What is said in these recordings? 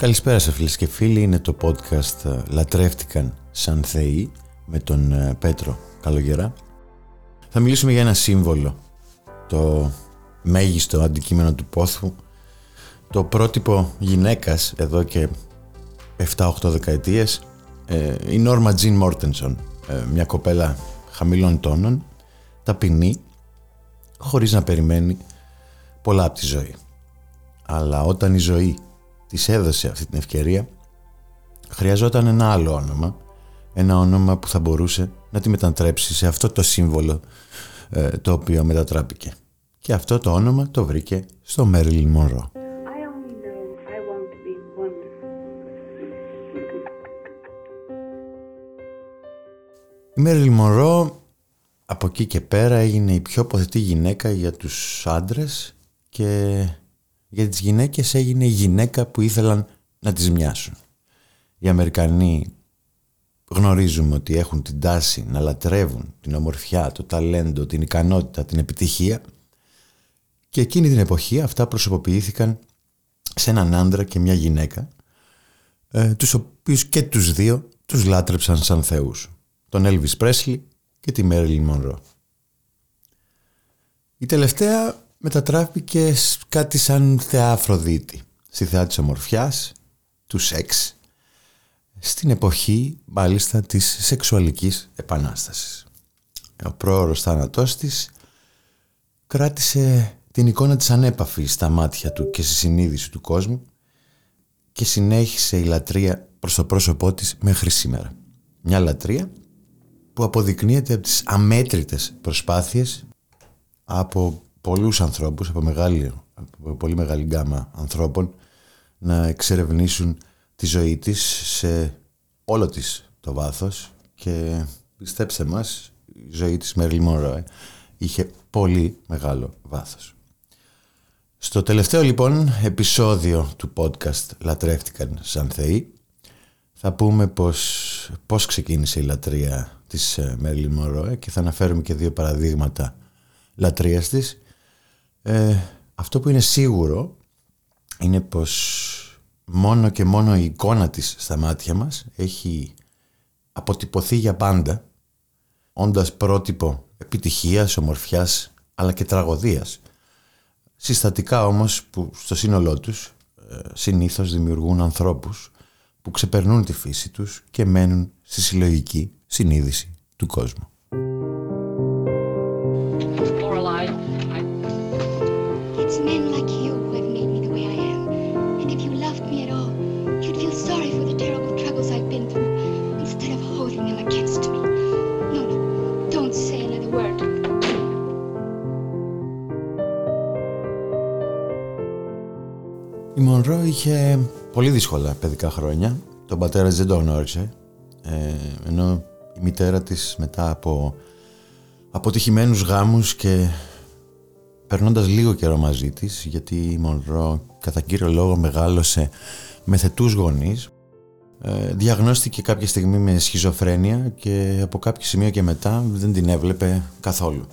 Καλησπέρα σας φίλες και φίλοι, είναι το podcast ε, «Λατρεύτηκαν σαν θεοί» με τον ε, Πέτρο Καλογερά. Θα μιλήσουμε για ένα σύμβολο, το μέγιστο αντικείμενο του πόθου, το πρότυπο γυναίκας εδώ και 7-8 δεκαετίες, ε, η Νόρμα Τζιν Μόρτενσον, μια κοπέλα χαμηλών τόνων, ταπεινή, χωρίς να περιμένει πολλά από τη ζωή. Αλλά όταν η ζωή της έδωσε αυτή την ευκαιρία χρειαζόταν ένα άλλο όνομα ένα όνομα που θα μπορούσε να τη μετατρέψει σε αυτό το σύμβολο ε, το οποίο μετατράπηκε. Και αυτό το όνομα το βρήκε στο Μέριλιν Μονρό Η Μέριλιν Μονρό από εκεί και πέρα έγινε η πιο ποθετή γυναίκα για τους άντρες και για τις γυναίκες έγινε η γυναίκα που ήθελαν να τις μοιάσουν. Οι Αμερικανοί γνωρίζουμε ότι έχουν την τάση να λατρεύουν την ομορφιά, το ταλέντο, την ικανότητα, την επιτυχία και εκείνη την εποχή αυτά προσωποποιήθηκαν σε έναν άντρα και μια γυναίκα ε, τους οποίους και τους δύο τους λάτρεψαν σαν θεούς. Τον Elvis Presley και τη Marilyn Monroe. Η τελευταία μετατράφηκε κάτι σαν θεά Αφροδίτη στη θεά της ομορφιάς, του σεξ, στην εποχή μάλιστα της σεξουαλικής επανάστασης. Ο πρόωρος θάνατός της κράτησε την εικόνα της ανέπαφης στα μάτια του και στη συνείδηση του κόσμου και συνέχισε η λατρεία προς το πρόσωπό της μέχρι σήμερα. Μια λατρεία που αποδεικνύεται από τις αμέτρητες προσπάθειες από πολλούς ανθρώπους, από, μεγάλη, από πολύ μεγάλη γκάμα ανθρώπων να εξερευνήσουν τη ζωή της σε όλο της το βάθος και πιστέψτε μας η ζωή της Μέρλι Μόρο είχε πολύ μεγάλο βάθος. Στο τελευταίο λοιπόν επεισόδιο του podcast «Λατρεύτηκαν σαν θεοί» θα πούμε πως, πώς ξεκίνησε η λατρεία της Μέρλι Μόρο και θα αναφέρουμε και δύο παραδείγματα λατρείας της ε, αυτό που είναι σίγουρο είναι πως μόνο και μόνο η εικόνα της στα μάτια μας έχει αποτυπωθεί για πάντα όντας πρότυπο επιτυχίας, ομορφιάς αλλά και τραγωδίας. Συστατικά όμως που στο σύνολό τους ε, συνήθως δημιουργούν ανθρώπους που ξεπερνούν τη φύση τους και μένουν στη συλλογική συνείδηση του κόσμου. Μονρό είχε πολύ δύσκολα παιδικά χρόνια. Τον πατέρα της δεν τον γνώρισε. Ε, ενώ η μητέρα της μετά από αποτυχημένους γάμους και περνώντας λίγο καιρό μαζί της γιατί η Μονρό κατά κύριο λόγο μεγάλωσε με θετούς γονείς ε, διαγνώστηκε κάποια στιγμή με σχιζοφρένεια και από κάποιο σημείο και μετά δεν την έβλεπε καθόλου.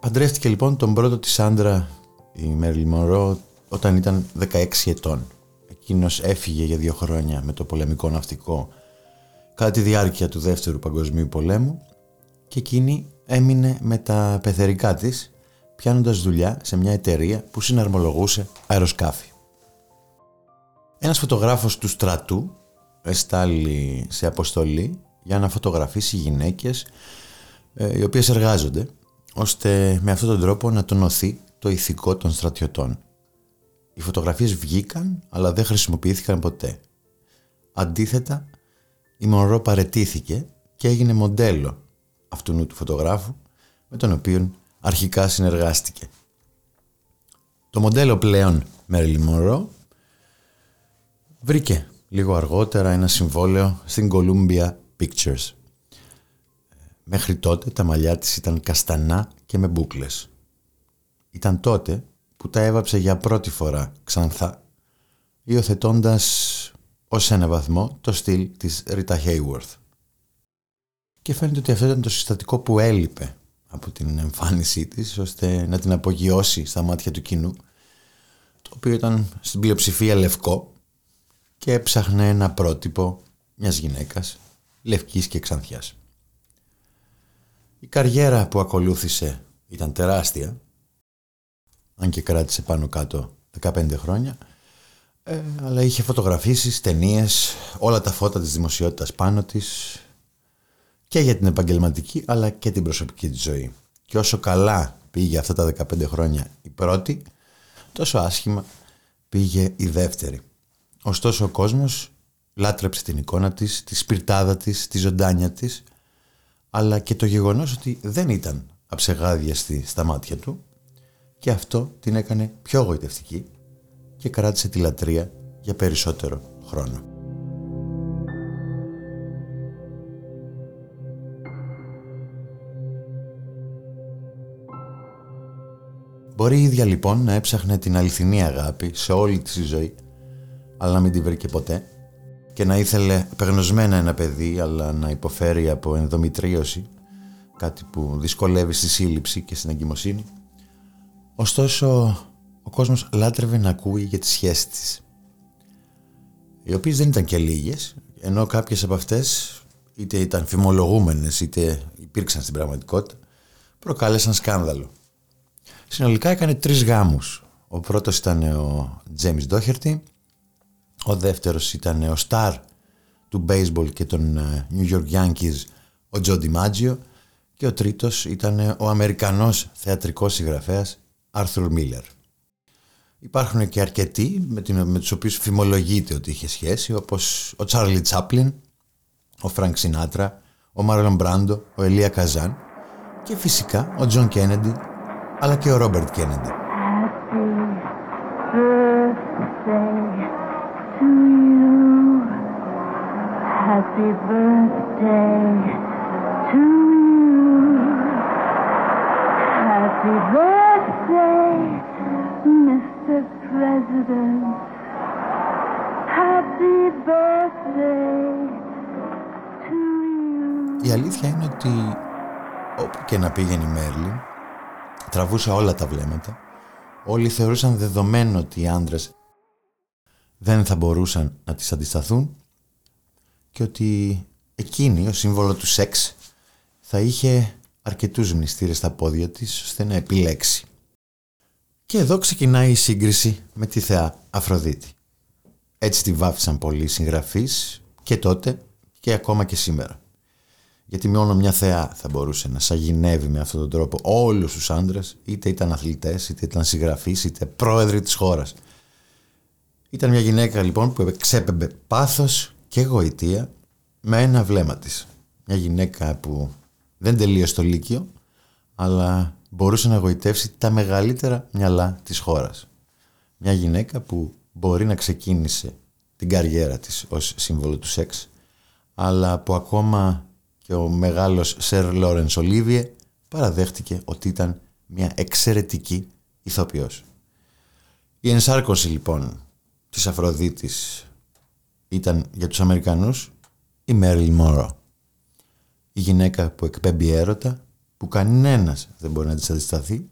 Παντρεύτηκε λοιπόν τον πρώτο της άντρα η Μέρλι Μονρό όταν ήταν 16 ετών. Εκείνος έφυγε για δύο χρόνια με το πολεμικό ναυτικό κατά τη διάρκεια του δεύτερου παγκοσμίου πολέμου και εκείνη έμεινε με τα πεθερικά της πιάνοντας δουλειά σε μια εταιρεία που συναρμολογούσε αεροσκάφη. Ένας φωτογράφος του στρατού εστάλει σε αποστολή για να φωτογραφίσει γυναίκες ε, οι οποίες εργάζονται ώστε με αυτόν τον τρόπο να τονωθεί το ηθικό των στρατιωτών. Οι φωτογραφίες βγήκαν αλλά δεν χρησιμοποιήθηκαν ποτέ. Αντίθετα, η Μονρό παρετήθηκε και έγινε μοντέλο αυτού του φωτογράφου με τον οποίο αρχικά συνεργάστηκε. Το μοντέλο πλέον Μέρλι Μονρό βρήκε λίγο αργότερα ένα συμβόλαιο στην Columbia Pictures. Μέχρι τότε τα μαλλιά της ήταν καστανά και με μπούκλες. Ήταν τότε που τα έβαψε για πρώτη φορά ξανθά, υιοθετώντας ως ένα βαθμό το στυλ της Rita Hayworth. Και φαίνεται ότι αυτό ήταν το συστατικό που έλειπε από την εμφάνισή της, ώστε να την απογειώσει στα μάτια του κοινού, το οποίο ήταν στην πλειοψηφία λευκό και έψαχνε ένα πρότυπο μιας γυναίκας λευκής και ξανθιάς. Η καριέρα που ακολούθησε ήταν τεράστια αν και κράτησε πάνω κάτω 15 χρόνια ε, αλλά είχε φωτογραφίσεις, ταινίες, όλα τα φώτα της δημοσιότητας πάνω της και για την επαγγελματική αλλά και την προσωπική της ζωή. Και όσο καλά πήγε αυτά τα 15 χρόνια η πρώτη, τόσο άσχημα πήγε η δεύτερη. Ωστόσο ο κόσμος λάτρεψε την εικόνα της, τη σπιρτάδα της, τη ζωντάνια της, αλλά και το γεγονός ότι δεν ήταν αψεγάδιαστη στα μάτια του και αυτό την έκανε πιο γοητευτική και κράτησε τη λατρεία για περισσότερο χρόνο. Μπορεί η ίδια λοιπόν να έψαχνε την αληθινή αγάπη σε όλη της ζωή, αλλά να μην την βρήκε ποτέ και να ήθελε απεγνωσμένα ένα παιδί, αλλά να υποφέρει από ενδομητρίωση, κάτι που δυσκολεύει στη σύλληψη και στην εγκυμοσύνη. Ωστόσο, ο κόσμος λάτρευε να ακούει για τις σχέσεις της, οι οποίες δεν ήταν και λίγες, ενώ κάποιες από αυτές είτε ήταν φημολογούμενες είτε υπήρξαν στην πραγματικότητα, προκάλεσαν σκάνδαλο. Συνολικά έκανε τρεις γάμους. Ο πρώτος ήταν ο Τζέμις Ντόχερτη, ο δεύτερος ήταν ο στάρ του baseball και των ε, New York Yankees, ο Τζο Μάτζιο και ο τρίτος ήταν ο Αμερικανός θεατρικός συγγραφέας Άρθουρ Μίλλερ. Υπάρχουν και αρκετοί με, την, με τους οποίους φημολογείται ότι είχε σχέση όπως ο Τσάρλι Τσάπλιν, ο Φρανκ Σινάτρα, ο Μάρλον Μπράντο, ο Ελία Καζάν και φυσικά ο Τζον Κένεντι αλλά και ο Ρόμπερτ Κένεντι. Happy birthday to Happy birthday, Mr. President. Happy birthday to you. Η αλήθεια είναι ότι όπου και να πήγαινε η Μέρλιν, τραβούσε όλα τα βλέμματα. Όλοι θεωρούσαν δεδομένο ότι οι άντρες δεν θα μπορούσαν να τις αντισταθούν και ότι εκείνη, ο σύμβολο του σεξ, θα είχε αρκετούς μνηστήρες στα πόδια της ώστε να επιλέξει. Και εδώ ξεκινάει η σύγκριση με τη θεά Αφροδίτη. Έτσι τη βάφησαν πολλοί συγγραφείς και τότε και ακόμα και σήμερα. Γιατί μόνο μια θεά θα μπορούσε να σαγηνεύει με αυτόν τον τρόπο όλους τους άντρες, είτε ήταν αθλητές, είτε ήταν συγγραφείς, είτε πρόεδροι της χώρας. Ήταν μια γυναίκα λοιπόν που ξέπεμπε πάθος και γοητεία με ένα βλέμμα της. Μια γυναίκα που δεν τελείωσε το Λύκειο, αλλά μπορούσε να γοητεύσει τα μεγαλύτερα μυαλά της χώρας. Μια γυναίκα που μπορεί να ξεκίνησε την καριέρα της ως σύμβολο του σεξ, αλλά που ακόμα και ο μεγάλος Σερ Λόρενς Ολίβιε παραδέχτηκε ότι ήταν μια εξαιρετική ηθοποιός. Η ενσάρκωση λοιπόν της Αφροδίτης ήταν για τους Αμερικανούς η Μέριλ Μόρο. Η γυναίκα που εκπέμπει έρωτα που κανένας δεν μπορεί να της αντισταθεί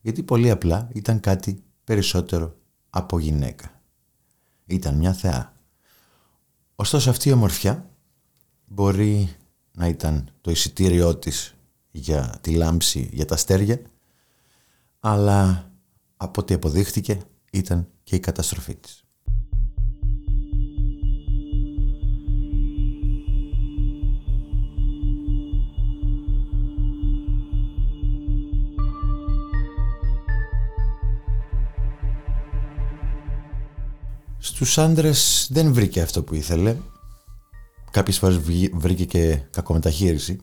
γιατί πολύ απλά ήταν κάτι περισσότερο από γυναίκα. Ήταν μια θεά. Ωστόσο αυτή η ομορφιά μπορεί να ήταν το εισιτήριό της για τη λάμψη, για τα αστέρια, αλλά από ό,τι αποδείχτηκε ήταν και η καταστροφή της. Στους άντρες δεν βρήκε αυτό που ήθελε κάποιες φορές βρήκε και κακομεταχείριση.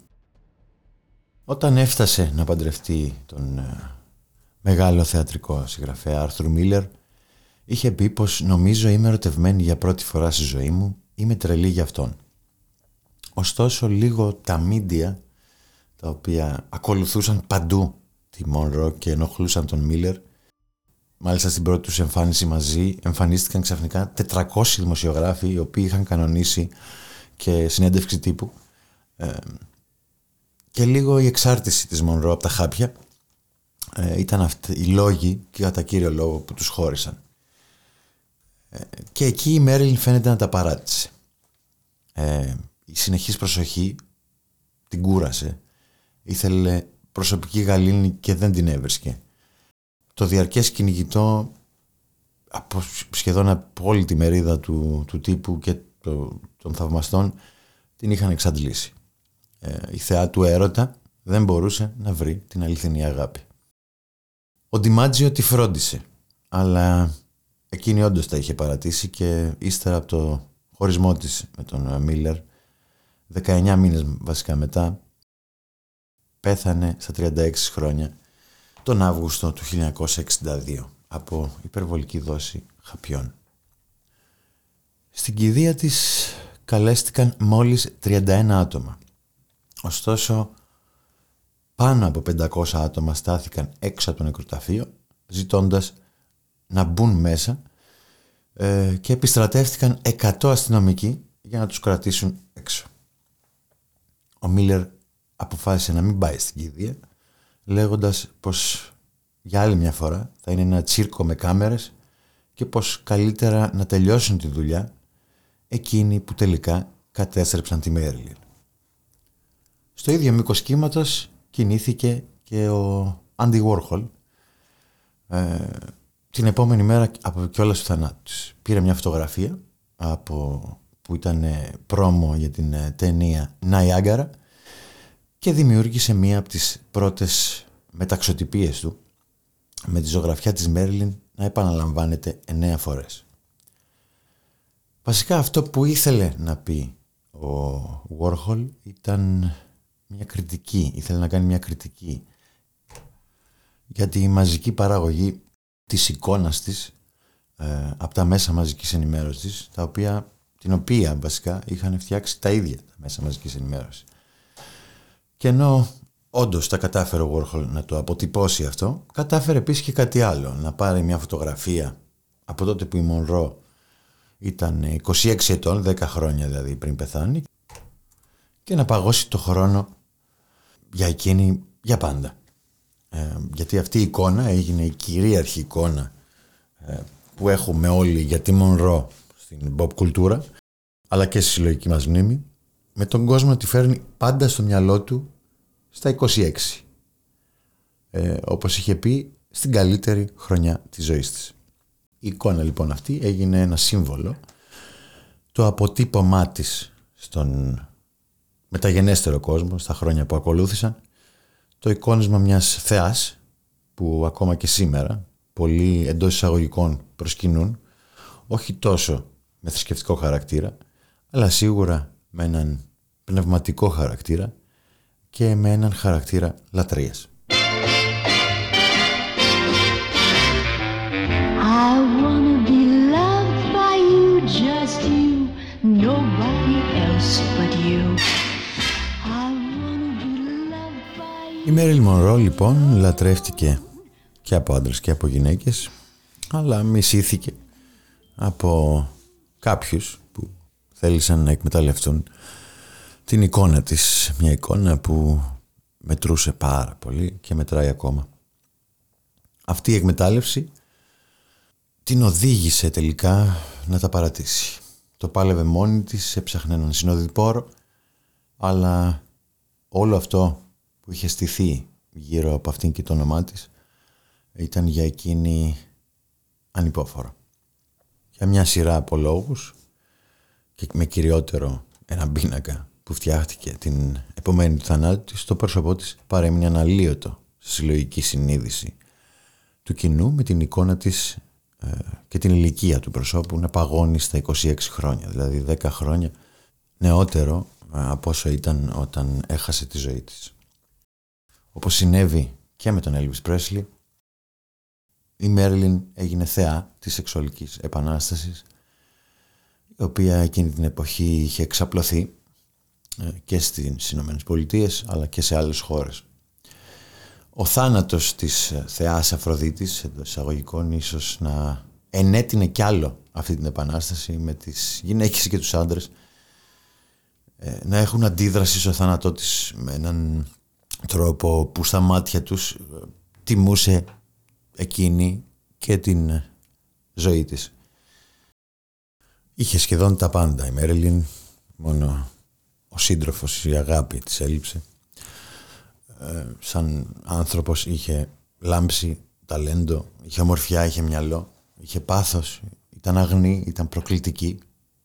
Όταν έφτασε να παντρευτεί τον ε, μεγάλο θεατρικό συγγραφέα Άρθρου Μίλλερ, είχε πει πως νομίζω είμαι ερωτευμένη για πρώτη φορά στη ζωή μου, είμαι τρελή για αυτόν. Ωστόσο λίγο τα μίντια τα οποία ακολουθούσαν παντού τη Μονρό και ενοχλούσαν τον Μίλλερ Μάλιστα στην πρώτη τους εμφάνιση μαζί εμφανίστηκαν ξαφνικά 400 δημοσιογράφοι οι οποίοι είχαν κανονίσει και συνέντευξη τύπου ε, και λίγο η εξάρτηση της Μονρό από τα χάπια ε, ήταν αυτοί οι λόγοι και κατά κύριο λόγο που τους χώρισαν. Ε, και εκεί η Μέριλιν φαίνεται να τα παράτησε. Ε, η συνεχής προσοχή την κούρασε. Ήθελε προσωπική γαλήνη και δεν την έβρισκε. Το διαρκές κυνηγητό από σχεδόν από όλη τη μερίδα του, του τύπου και το, των θαυμαστών την είχαν εξαντλήσει. Ε, η θεά του έρωτα δεν μπορούσε να βρει την αληθινή αγάπη. Ο Ντιμάτζιο τη φρόντισε, αλλά εκείνη όντως τα είχε παρατήσει και ύστερα από το χωρισμό της με τον Μίλλερ, 19 μήνες βασικά μετά, πέθανε στα 36 χρόνια τον Αύγουστο του 1962 από υπερβολική δόση χαπιών. Στην κηδεία της καλέστηκαν μόλις 31 άτομα. Ωστόσο, πάνω από 500 άτομα στάθηκαν έξω από το νεκροταφείο ζητώντας να μπουν μέσα ε, και επιστρατεύτηκαν 100 αστυνομικοί για να τους κρατήσουν έξω. Ο Μίλλερ αποφάσισε να μην πάει στην κηδεία λέγοντας πως για άλλη μια φορά θα είναι ένα τσίρκο με κάμερες και πως καλύτερα να τελειώσουν τη δουλειά εκείνοι που τελικά κατέστρεψαν τη Μέρλιν. Στο ίδιο μήκος κύματος κινήθηκε και ο Άντι Βόρχολ ε, την επόμενη μέρα από κιόλας του θανάτους Πήρε μια φωτογραφία από, που ήταν πρόμο για την ε, ταινία Ναϊάγκαρα και δημιούργησε μία από τις πρώτες μεταξωτυπίες του με τη ζωγραφιά της Μέρλιν να επαναλαμβάνεται εννέα φορές. Βασικά αυτό που ήθελε να πει ο Warhol ήταν μια κριτική, ήθελε να κάνει μια κριτική για τη μαζική παραγωγή της εικόνας της ε, από τα μέσα μαζικής ενημέρωσης τα οποία, την οποία βασικά είχαν φτιάξει τα ίδια τα μέσα μαζικής ενημέρωσης. Και ενώ όντως τα κατάφερε ο Warhol να το αποτυπώσει αυτό, κατάφερε επίσης και κάτι άλλο, να πάρει μια φωτογραφία από τότε που η Μονρό ήταν 26 ετών, 10 χρόνια δηλαδή πριν πεθάνει και να παγώσει το χρόνο για εκείνη για πάντα. Ε, γιατί αυτή η εικόνα έγινε η κυρίαρχη εικόνα ε, που έχουμε όλοι για τη Μονρό στην pop κουλτούρα αλλά και στη συλλογική μας μνήμη με τον κόσμο να τη φέρνει πάντα στο μυαλό του στα 26. Ε, όπως είχε πει στην καλύτερη χρονιά της ζωής της. Η εικόνα λοιπόν αυτή έγινε ένα σύμβολο το αποτύπωμά της στον μεταγενέστερο κόσμο στα χρόνια που ακολούθησαν το εικόνισμα μιας θεάς που ακόμα και σήμερα πολλοί εντός εισαγωγικών προσκυνούν όχι τόσο με θρησκευτικό χαρακτήρα αλλά σίγουρα με έναν πνευματικό χαρακτήρα και με έναν χαρακτήρα λατρείας. Η Μέριλ Μονρό λοιπόν λατρεύτηκε και από άντρες και από γυναίκες αλλά μισήθηκε από κάποιους που θέλησαν να εκμεταλλευτούν την εικόνα της, μια εικόνα που μετρούσε πάρα πολύ και μετράει ακόμα. Αυτή η εκμετάλλευση την οδήγησε τελικά να τα παρατήσει. Το πάλευε μόνη της, έψαχνε έναν συνοδοιπόρο, αλλά όλο αυτό που είχε στηθεί γύρω από αυτήν και το όνομά της ήταν για εκείνη ανυπόφορο. Για μια σειρά από λόγους και με κυριότερο ένα πίνακα που φτιάχτηκε την επομένη του θανάτου της, το πρόσωπό της παρέμεινε αναλύωτο στη συλλογική συνείδηση του κοινού με την εικόνα της ε, και την ηλικία του προσώπου να παγώνει στα 26 χρόνια, δηλαδή 10 χρόνια νεότερο ε, από όσο ήταν όταν έχασε τη ζωή της. Όπως συνέβη και με τον Elvis Presley, η Μέρλιν έγινε θεά της σεξουαλικής επανάστασης, η οποία εκείνη την εποχή είχε εξαπλωθεί ε, και στις Ηνωμένες Πολιτείες αλλά και σε άλλες χώρες. Ο θάνατος της ε, θεάς Αφροδίτης εντός εισαγωγικών ίσως να ενέτεινε κι άλλο αυτή την επανάσταση με τις γυναίκες και τους άντρες ε, να έχουν αντίδραση στο θάνατό της με έναν τρόπο που στα μάτια τους τιμούσε εκείνη και την ζωή της. Είχε σχεδόν τα πάντα η Μέριλιν, μόνο ο σύντροφος, η αγάπη της έλειψε. Ε, σαν άνθρωπος είχε λάμψη, ταλέντο, είχε ομορφιά, είχε μυαλό, είχε πάθος, ήταν αγνή, ήταν προκλητική,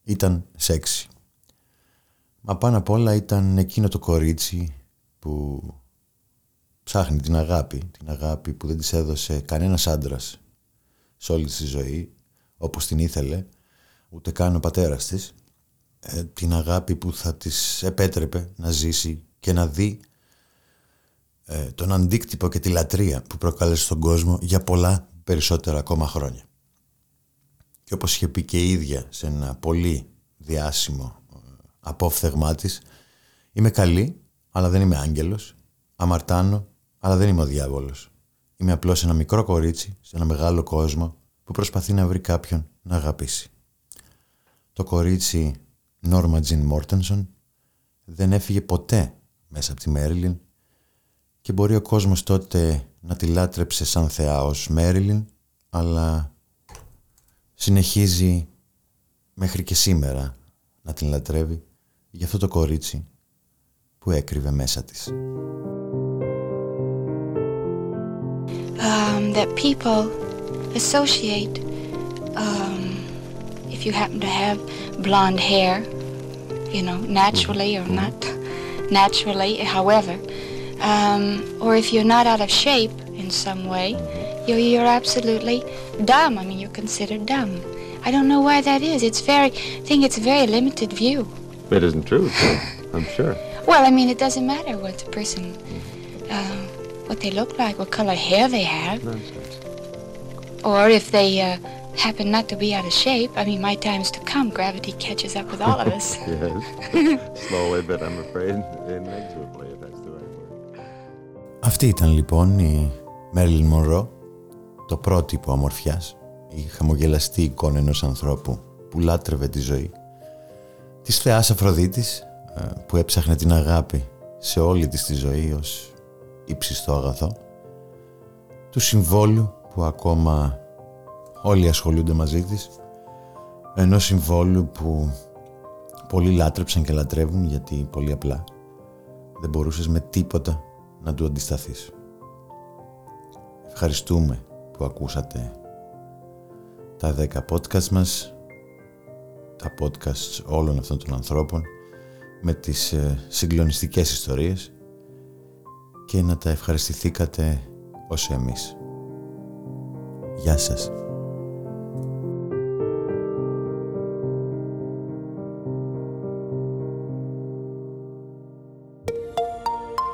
ήταν σεξι. Μα πάνω απ' όλα ήταν εκείνο το κορίτσι που ψάχνει την αγάπη, την αγάπη που δεν της έδωσε κανένας άντρας σε όλη τη ζωή, όπως την ήθελε, ούτε καν ο πατέρας της, ε, την αγάπη που θα της επέτρεπε να ζήσει και να δει ε, τον αντίκτυπο και τη λατρεία που προκάλεσε στον κόσμο για πολλά περισσότερα ακόμα χρόνια. Και όπως είχε πει και η ίδια σε ένα πολύ διάσημο ε, απόφθεγμά της, είμαι καλή αλλά δεν είμαι άγγελος, αμαρτάνω αλλά δεν είμαι ο διάβολος. Είμαι απλώς ένα μικρό κορίτσι σε ένα μεγάλο κόσμο που προσπαθεί να βρει κάποιον να αγαπήσει. Το κορίτσι Νόρμα Τζιν Μόρτενσον δεν έφυγε ποτέ μέσα από τη Μέριλιν και μπορεί ο κόσμος τότε να τη λάτρεψε σαν θεά ως Μέριλιν αλλά συνεχίζει μέχρι και σήμερα να την λατρεύει για αυτό το κορίτσι που έκρυβε μέσα της. Um, that people associate um, if you happen to have blonde hair, you know, naturally or not naturally, however, um, or if you're not out of shape in some way, you're, you're absolutely dumb. I mean, you're considered dumb. I don't know why that is. It's very, I think it's a very limited view. It isn't true, I'm sure. Well, I mean, it doesn't matter what the person, uh, what they look like, what color hair they have, Nonsense. or if they uh, happen not to be out of shape. I mean, my time's to come. Gravity catches up with all of us. Yes. Slowly, but I'm afraid inexorably, if that's the right word. Αυτή ήταν λοιπόν η Μέρλιν Μονρό, το πρότυπο ομορφιάς, η χαμογελαστή εικόνα ενός ανθρώπου που λάτρευε τη ζωή, της θεάς Αφροδίτης ε, που έψαχνε την αγάπη σε όλη της τη ζωή ως ύψιστο αγαθό, του συμβόλου που ακόμα όλοι ασχολούνται μαζί της, ενός συμβόλου που πολλοί λάτρεψαν και λατρεύουν γιατί πολύ απλά δεν μπορούσες με τίποτα να του αντισταθείς. Ευχαριστούμε που ακούσατε τα 10 podcast μας, τα podcast όλων αυτών των ανθρώπων με τις ε, συγκλονιστικές ιστορίες και να τα ευχαριστηθήκατε όσο εμείς. Γεια σας.